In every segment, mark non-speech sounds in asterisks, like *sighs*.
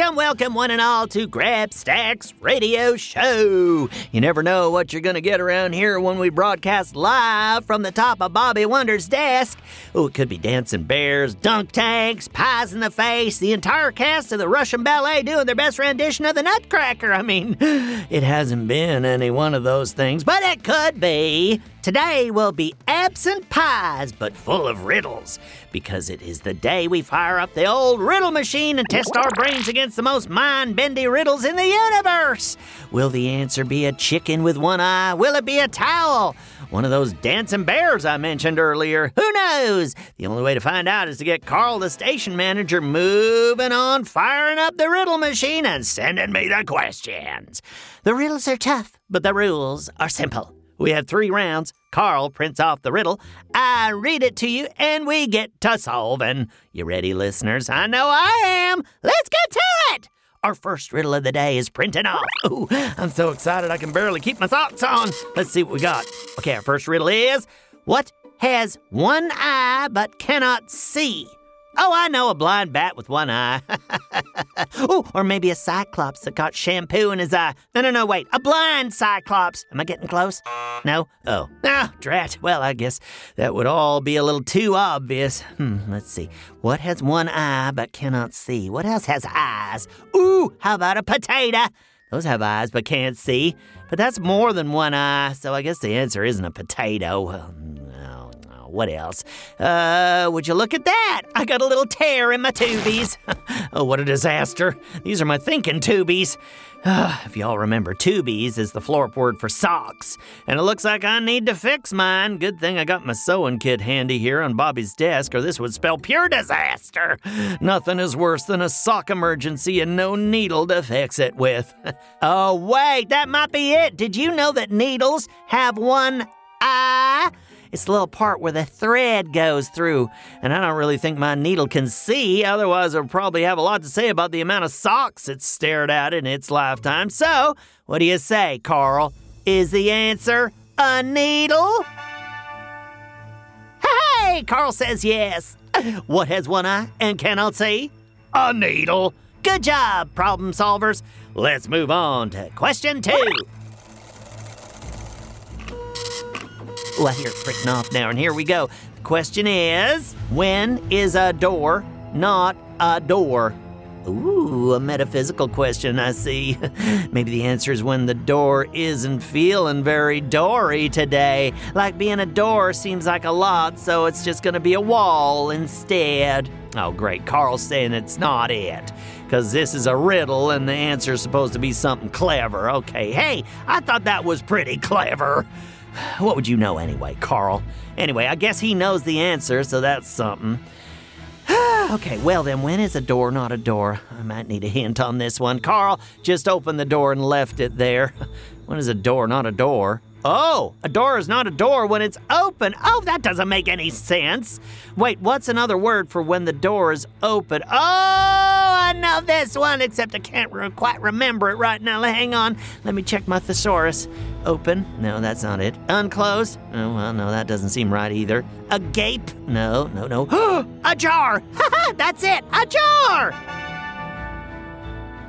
Welcome, welcome, one and all, to Grabstack's Radio Show. You never know what you're going to get around here when we broadcast live from the top of Bobby Wonder's desk. Oh, it could be dancing bears, dunk tanks, pies in the face, the entire cast of the Russian Ballet doing their best rendition of the Nutcracker. I mean, *laughs* it hasn't been any one of those things, but it could be. Today will be absent pies, but full of riddles, because it is the day we fire up the old riddle machine and test our brains against the most mind bendy riddles in the universe. Will the answer be a chicken with one eye? Will it be a towel? One of those dancing bears I mentioned earlier? Who knows? The only way to find out is to get Carl, the station manager, moving on, firing up the riddle machine and sending me the questions. The riddles are tough, but the rules are simple. We have three rounds. Carl prints off the riddle. I read it to you, and we get to solving. You ready, listeners? I know I am. Let's get to it. Our first riddle of the day is printing off. Ooh, I'm so excited I can barely keep my thoughts on. Let's see what we got. Okay, our first riddle is What has one eye but cannot see? Oh, I know a blind bat with one eye. *laughs* oh, or maybe a cyclops that got shampoo in his eye. No, no, no, wait. A blind cyclops. Am I getting close? No? Oh. Ah, drat. Well, I guess that would all be a little too obvious. Hmm, let's see. What has one eye but cannot see? What else has eyes? Ooh, how about a potato? Those have eyes but can't see. But that's more than one eye, so I guess the answer isn't a potato. Well, no, no. What else? Uh, would you look at that? I got a little tear in my tubies. *laughs* oh, what a disaster. These are my thinking tubies. if y'all remember, tubies is the florp word for socks, and it looks like I need to fix mine. Good thing I got my sewing kit handy here on Bobby's desk, or this would spell pure disaster. Nothing is worse than a sock emergency and no needle to fix it with. *laughs* oh, wait, that might be it. Did you know that needles have one eye? It's the little part where the thread goes through, and I don't really think my needle can see, otherwise, would probably have a lot to say about the amount of socks it's stared at in its lifetime. So, what do you say, Carl? Is the answer a needle? Hey, Carl says yes. *laughs* What has one eye and cannot see? A needle. Good job, problem solvers. Let's move on to question two. Oh, I hear it pricking off now, and here we go. The question is When is a door not a door? Ooh, a metaphysical question, I see. *laughs* Maybe the answer is when the door isn't feeling very dory today. Like being a door seems like a lot, so it's just gonna be a wall instead. Oh, great. Carl's saying it's not it. Because this is a riddle and the answer is supposed to be something clever. Okay, hey, I thought that was pretty clever. What would you know anyway, Carl? Anyway, I guess he knows the answer, so that's something. *sighs* okay, well then, when is a door not a door? I might need a hint on this one. Carl just opened the door and left it there. *laughs* When is a door not a door? Oh, a door is not a door when it's open. Oh, that doesn't make any sense. Wait, what's another word for when the door is open? Oh, I know this one, except I can't re- quite remember it right now. Hang on. Let me check my thesaurus. Open? No, that's not it. Unclosed? Oh, well, no, that doesn't seem right either. Agape? No, no, no. *gasps* Ajar! *laughs* that's it! A jar!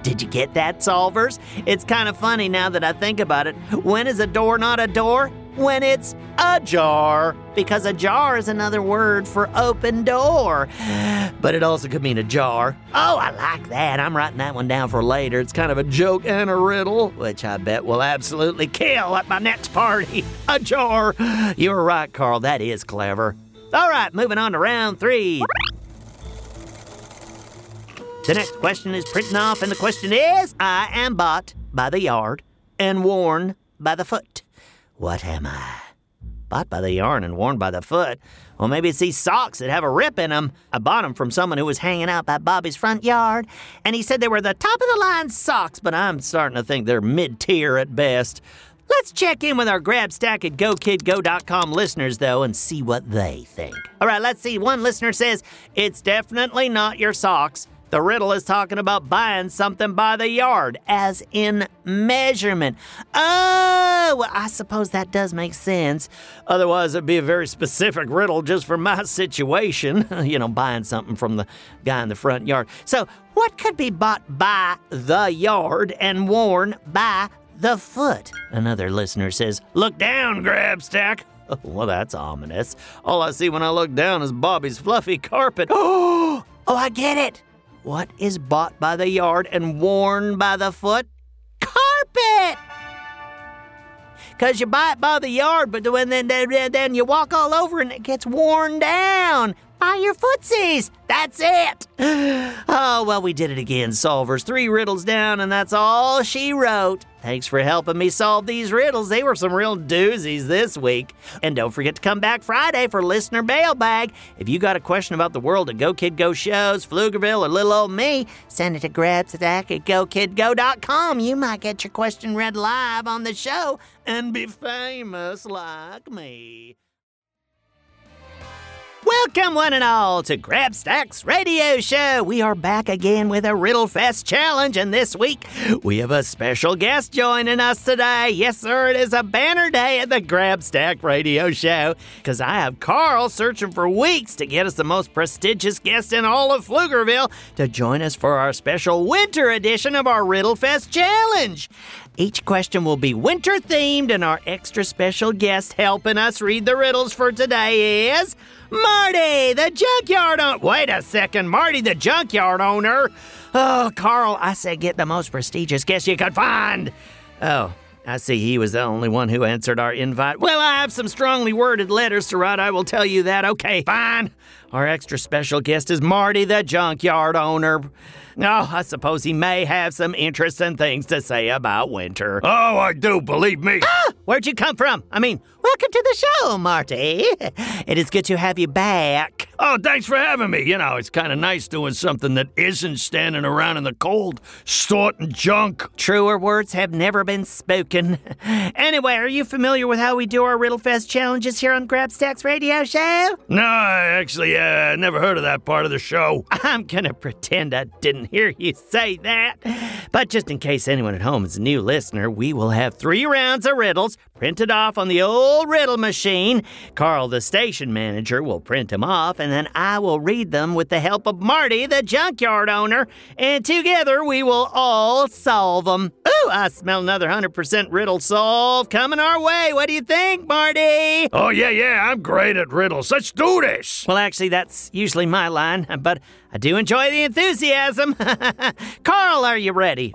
Did you get that, solvers? It's kind of funny now that I think about it. When is a door not a door? When it's ajar. Because ajar is another word for open door. But it also could mean a jar. Oh, I like that. I'm writing that one down for later. It's kind of a joke and a riddle, which I bet will absolutely kill at my next party. *laughs* A jar. You were right, Carl. That is clever. All right, moving on to round three. The next question is printing off, and the question is I am bought by the yard and worn by the foot. What am I? Bought by the yarn and worn by the foot. Well, maybe it's these socks that have a rip in them. I bought them from someone who was hanging out by Bobby's front yard, and he said they were the top of the line socks, but I'm starting to think they're mid tier at best. Let's check in with our GrabStack at GoKidGo.com listeners, though, and see what they think. All right, let's see. One listener says, It's definitely not your socks. The riddle is talking about buying something by the yard, as in measurement. Oh, well, I suppose that does make sense. Otherwise, it'd be a very specific riddle just for my situation. *laughs* you know, buying something from the guy in the front yard. So, what could be bought by the yard and worn by the foot? Another listener says, Look down, Grabstack. *laughs* well, that's ominous. All I see when I look down is Bobby's fluffy carpet. Oh, *gasps* oh, I get it. What is bought by the yard and worn by the foot? Carpet! Because you buy it by the yard, but then, then, then you walk all over and it gets worn down by your footsies. That's it. *gasps* Oh, well, we did it again, solvers. Three riddles down, and that's all she wrote. Thanks for helping me solve these riddles. They were some real doozies this week. And don't forget to come back Friday for listener mailbag. If you got a question about the world of Go Kid Go shows, Pflugerville, or little old me, send it to grabstack at gokidgo.com. You might get your question read live on the show and be famous like me. Welcome, one and all, to Grabstack's radio show. We are back again with a Riddle Fest challenge, and this week we have a special guest joining us today. Yes, sir, it is a banner day at the Grabstack radio show because I have Carl searching for weeks to get us the most prestigious guest in all of Pflugerville to join us for our special winter edition of our Riddle Fest challenge. Each question will be winter themed, and our extra special guest helping us read the riddles for today is. Marty, the junkyard owner. Wait a second, Marty, the junkyard owner. Oh, Carl, I said get the most prestigious guest you could find. Oh, I see he was the only one who answered our invite. Well, I have some strongly worded letters to write, I will tell you that. Okay, fine. Our extra special guest is Marty, the junkyard owner. Oh, I suppose he may have some interesting things to say about winter. Oh, I do, believe me. Ah, where'd you come from? I mean, welcome to the show, Marty. It is good to have you back. Oh, thanks for having me. You know, it's kind of nice doing something that isn't standing around in the cold, sorting junk. Truer words have never been spoken. Anyway, are you familiar with how we do our Riddle Fest challenges here on Grabstack's radio show? No, I actually, uh, never heard of that part of the show. *laughs* I'm gonna pretend I didn't hear you say that. But just in case anyone at home is a new listener, we will have three rounds of riddles printed off on the old riddle machine. Carl, the station manager, will print them off, and then I will read them with the help of Marty, the junkyard owner, and together we will all solve them. Ooh, I smell another 100% riddle solve coming our way. What do you think, Marty? Oh, yeah, yeah, I'm great at riddles. Let's do this. Well, actually, that's usually my line, but I do enjoy the enthusiasm. *laughs* Carl, are you ready?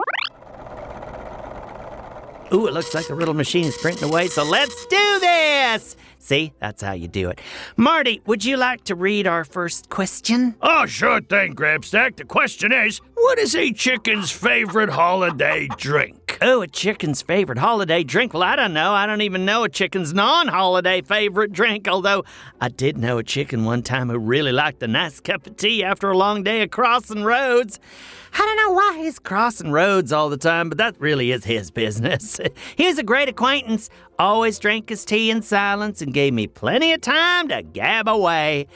Ooh, it looks like the riddle machine is printing away, so let's do this! See, that's how you do it. Marty, would you like to read our first question? Oh, sure thing, Grabstack. The question is what is a chicken's favorite holiday drink? Oh, a chicken's favorite holiday drink? Well, I don't know. I don't even know a chicken's non holiday favorite drink, although I did know a chicken one time who really liked a nice cup of tea after a long day of crossing roads. I don't know why he's crossing roads all the time, but that really is his business. *laughs* he was a great acquaintance, always drank his tea in silence, and gave me plenty of time to gab away.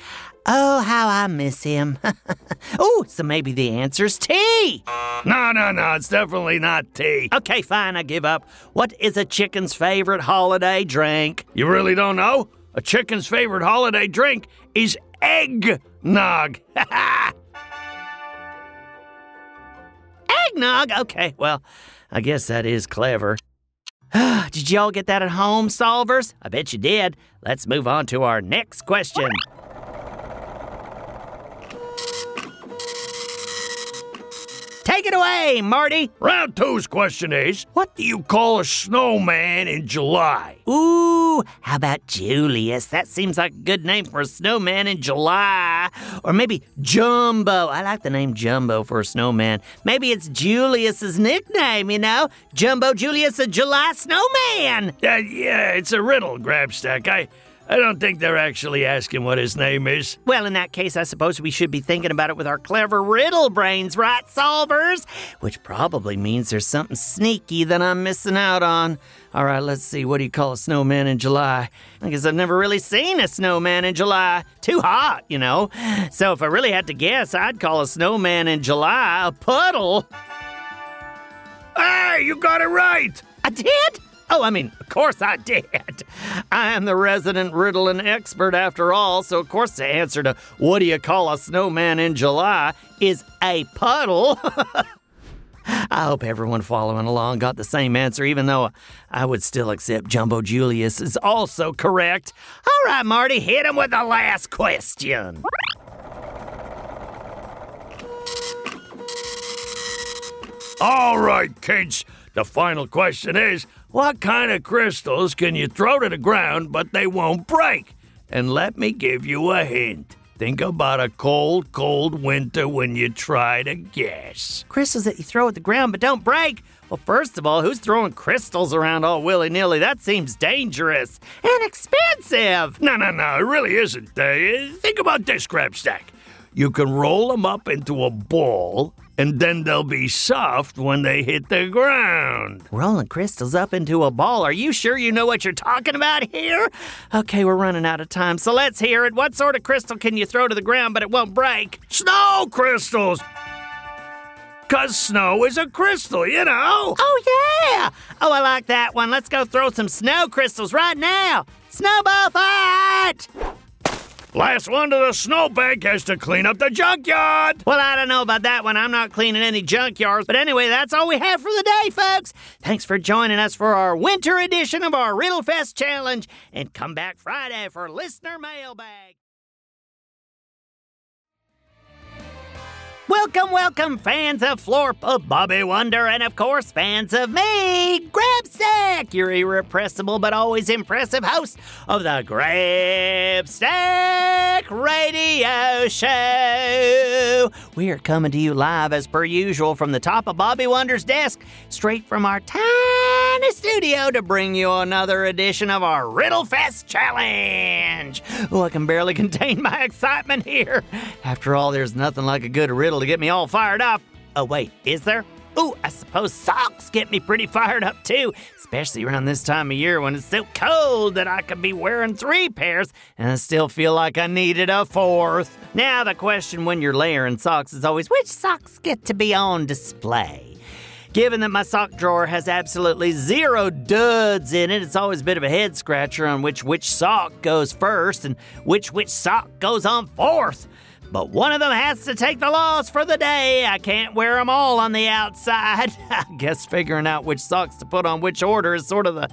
Oh, how I miss him. *laughs* oh, so maybe the answer's tea. No, no, no, it's definitely not tea. Okay, fine, I give up. What is a chicken's favorite holiday drink? You really don't know? A chicken's favorite holiday drink is eggnog. *laughs* Eggnog? Okay, well, I guess that is clever. Did y'all get that at home, solvers? I bet you did. Let's move on to our next question. Take it away, Marty. Round two's question is what do you call a snowman in July? Ooh, how about Julius? That seems like a good name for a snowman in July. Or maybe Jumbo. I like the name Jumbo for a snowman. Maybe it's Julius's nickname, you know? Jumbo Julius, a July snowman. Uh, yeah, it's a riddle, Grabstack. I. I don't think they're actually asking what his name is. Well, in that case, I suppose we should be thinking about it with our clever riddle brains, right, solvers? Which probably means there's something sneaky that I'm missing out on. All right, let's see. What do you call a snowman in July? I guess I've never really seen a snowman in July. Too hot, you know. So if I really had to guess, I'd call a snowman in July a puddle. Hey, you got it right! I did? Oh, I mean, of course I did. I am the resident riddling expert after all, so of course the answer to what do you call a snowman in July is a puddle. *laughs* I hope everyone following along got the same answer, even though I would still accept Jumbo Julius is also correct. All right, Marty, hit him with the last question. All right, kids. The final question is what kind of crystals can you throw to the ground but they won't break? And let me give you a hint. Think about a cold, cold winter when you try to guess. Crystals that you throw at the ground but don't break. Well, first of all, who's throwing crystals around all willy nilly? That seems dangerous and expensive. No, no, no, it really isn't. Uh, think about this, Grabstack. You can roll them up into a ball and then they'll be soft when they hit the ground. Rolling crystals up into a ball. Are you sure you know what you're talking about here? Okay, we're running out of time, so let's hear it. What sort of crystal can you throw to the ground but it won't break? Snow crystals! Because snow is a crystal, you know. Oh, yeah. Oh, I like that one. Let's go throw some snow crystals right now. Snowball fight! Last one to the snowbank has to clean up the junkyard. Well, I don't know about that one. I'm not cleaning any junkyards. But anyway, that's all we have for the day, folks. Thanks for joining us for our winter edition of our Riddle Fest Challenge. And come back Friday for Listener Mailbag. Welcome, welcome, fans of Florp, of Bobby Wonder, and of course, fans of me, Grabstack, your irrepressible but always impressive host of the Grabstack Radio Show. We are coming to you live as per usual from the top of Bobby Wonder's desk, straight from our tiny studio to bring you another edition of our Riddle Fest Challenge. Oh, I can barely *laughs* contain my excitement here. After all, there's nothing like a good riddle to get me all fired up. Oh, wait, is there? Ooh, I suppose socks get me pretty fired up too, especially around this time of year when it's so cold that I could be wearing three pairs and I still feel like I needed a fourth. Now, the question when you're layering socks is always which socks get to be on display? Given that my sock drawer has absolutely zero duds in it, it's always a bit of a head scratcher on which which sock goes first and which which sock goes on fourth. But one of them has to take the loss for the day. I can't wear them all on the outside. *laughs* I guess figuring out which socks to put on which order is sort of the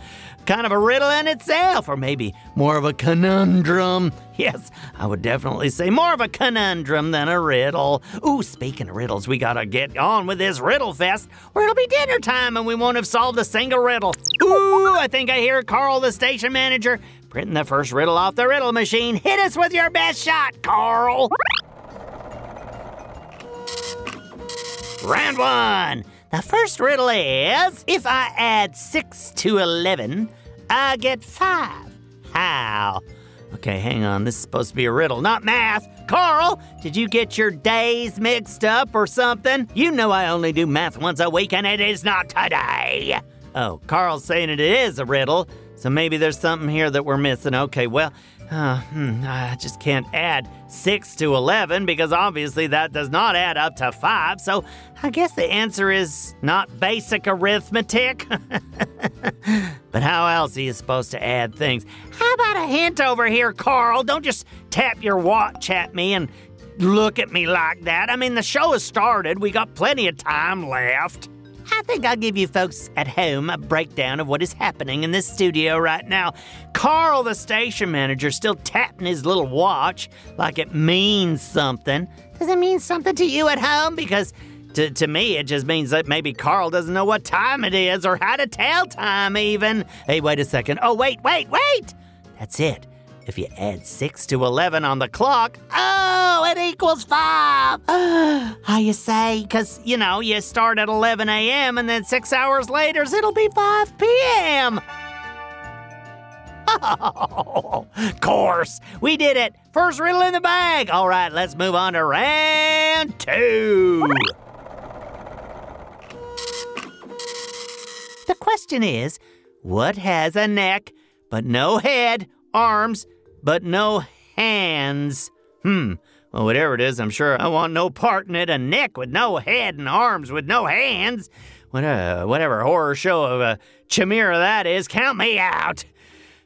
kind of a riddle in itself, or maybe more of a conundrum. *laughs* Yes, I would definitely say more of a conundrum than a riddle. Ooh, speaking of riddles, we gotta get on with this riddle fest, or it'll be dinner time and we won't have solved a single riddle. Ooh, I think I hear Carl, the station manager, printing the first riddle off the riddle machine. Hit us with your best shot, Carl. Round one. The first riddle is if I add 6 to 11, I get 5. How? Okay, hang on. This is supposed to be a riddle, not math. Carl, did you get your days mixed up or something? You know I only do math once a week and it is not today. Oh, Carl's saying it is a riddle, so maybe there's something here that we're missing. Okay, well, uh, hmm, I just can't add 6 to 11 because obviously that does not add up to 5. So I guess the answer is not basic arithmetic. *laughs* but how else are you supposed to add things? How about a hint over here, Carl? Don't just tap your watch at me and look at me like that. I mean, the show has started, we got plenty of time left. I think I'll give you folks at home a breakdown of what is happening in this studio right now. Carl, the station manager, still tapping his little watch like it means something. Does it mean something to you at home? Because to, to me, it just means that maybe Carl doesn't know what time it is or how to tell time, even. Hey, wait a second. Oh, wait, wait, wait! That's it. If you add 6 to 11 on the clock, oh, it equals 5. *sighs* How you say? Because, you know, you start at 11 a.m. and then six hours later, it'll be 5 p.m. Oh, *laughs* course, we did it. First riddle in the bag. All right, let's move on to round two. The question is what has a neck but no head, arms but no hands? Hmm. Well, whatever it is, I'm sure I want no part in it. A neck with no head and arms with no hands. What, uh, whatever horror show of a chimera that is, count me out.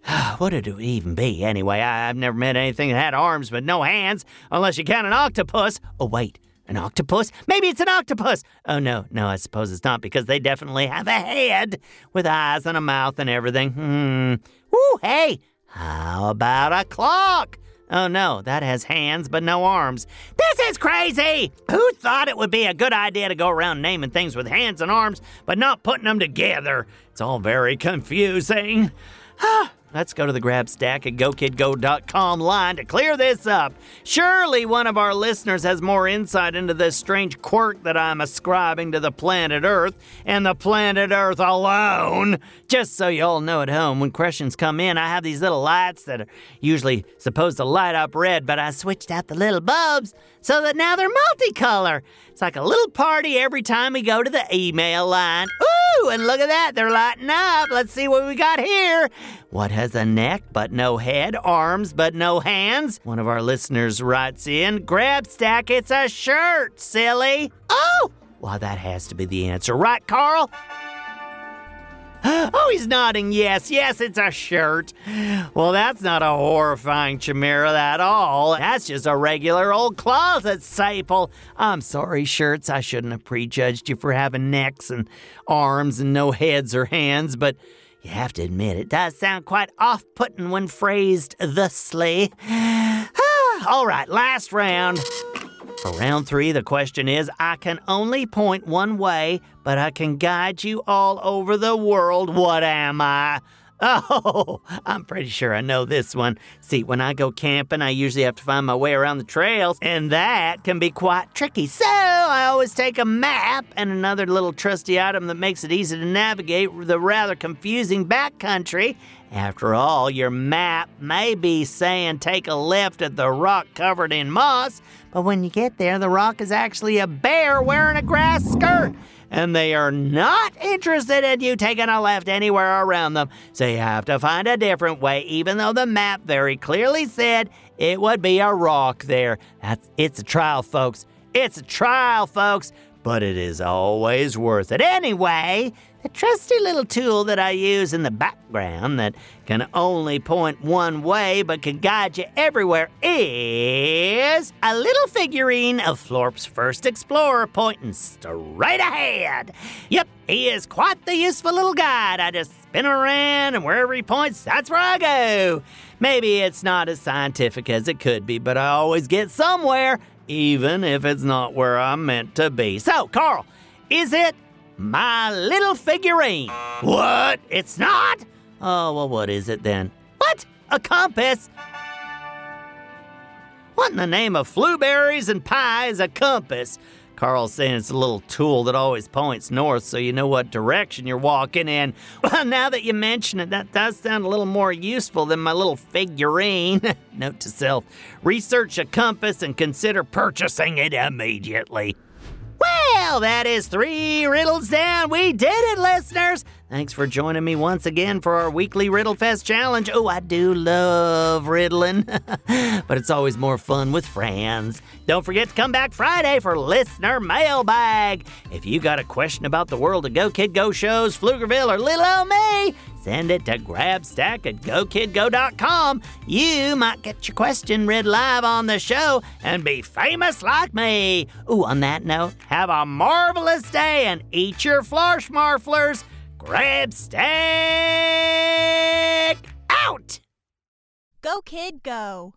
*sighs* what would it even be anyway? I, I've never met anything that had arms but no hands, unless you count an octopus. Oh, wait. An octopus? Maybe it's an octopus. Oh, no, no, I suppose it's not because they definitely have a head with eyes and a mouth and everything. Hmm. Ooh, hey, how about a clock? Oh no, that has hands but no arms. This is crazy! Who thought it would be a good idea to go around naming things with hands and arms but not putting them together? It's all very confusing. *sighs* Ah, Let's go to the GrabStack at GoKidGo.com line to clear this up. Surely one of our listeners has more insight into this strange quirk that I'm ascribing to the planet Earth and the planet Earth alone. Just so you all know at home, when questions come in, I have these little lights that are usually supposed to light up red, but I switched out the little bulbs so that now they're multicolor. It's like a little party every time we go to the email line. Ooh, and look at that, they're lighting up. Let's see what we got here. What has a neck but no head, arms but no hands? One of our listeners writes in, Grabstack, it's a shirt, silly. Oh, well, that has to be the answer, right, Carl? *gasps* Oh, he's nodding. Yes, yes, it's a shirt. Well, that's not a horrifying chimera at all. That's just a regular old closet staple. I'm sorry, shirts. I shouldn't have prejudged you for having necks and arms and no heads or hands, but you have to admit it does sound quite off putting when phrased thusly. *sighs* all right, last round. For round three, the question is I can only point one way, but I can guide you all over the world. What am I? *laughs* Oh, I'm pretty sure I know this one. See, when I go camping, I usually have to find my way around the trails, and that can be quite tricky. So I always take a map and another little trusty item that makes it easy to navigate the rather confusing backcountry. After all, your map may be saying take a left at the rock covered in moss, but when you get there, the rock is actually a bear wearing a grass skirt and they are not interested in you taking a left anywhere around them. So you have to find a different way, even though the map very clearly said it would be a rock there. That's it's a trial, folks. It's a trial, folks, but it is always worth it. Anyway, the trusty little tool that I use in the background that can only point one way but can guide you everywhere is a little figurine of Florp's first explorer pointing straight ahead. Yep, he is quite the useful little guide. I just spin around and wherever he points, that's where I go. Maybe it's not as scientific as it could be, but I always get somewhere, even if it's not where I'm meant to be. So, Carl, is it my little figurine. What? It's not? Oh, well, what is it then? What? A compass? What in the name of blueberries and pie is a compass? Carl's saying it's a little tool that always points north so you know what direction you're walking in. *laughs* Well, now that you mention it, that does sound a little more useful than my little figurine. *laughs* Note to self research a compass and consider purchasing it immediately. Well, that is three riddles down. We did it, listeners. Thanks for joining me once again for our weekly Riddle Fest challenge. Oh, I do love riddling, *laughs* but it's always more fun with friends. Don't forget to come back Friday for listener mailbag. If you got a question about the world of Go Kid Go shows, Pflugerville, or little old me, send it to grabstack at gokidgo.com. You might get your question read live on the show and be famous like me. Ooh, on that note, have a marvelous day and eat your flarsh marflers. Grabstack out! Go, kid, go.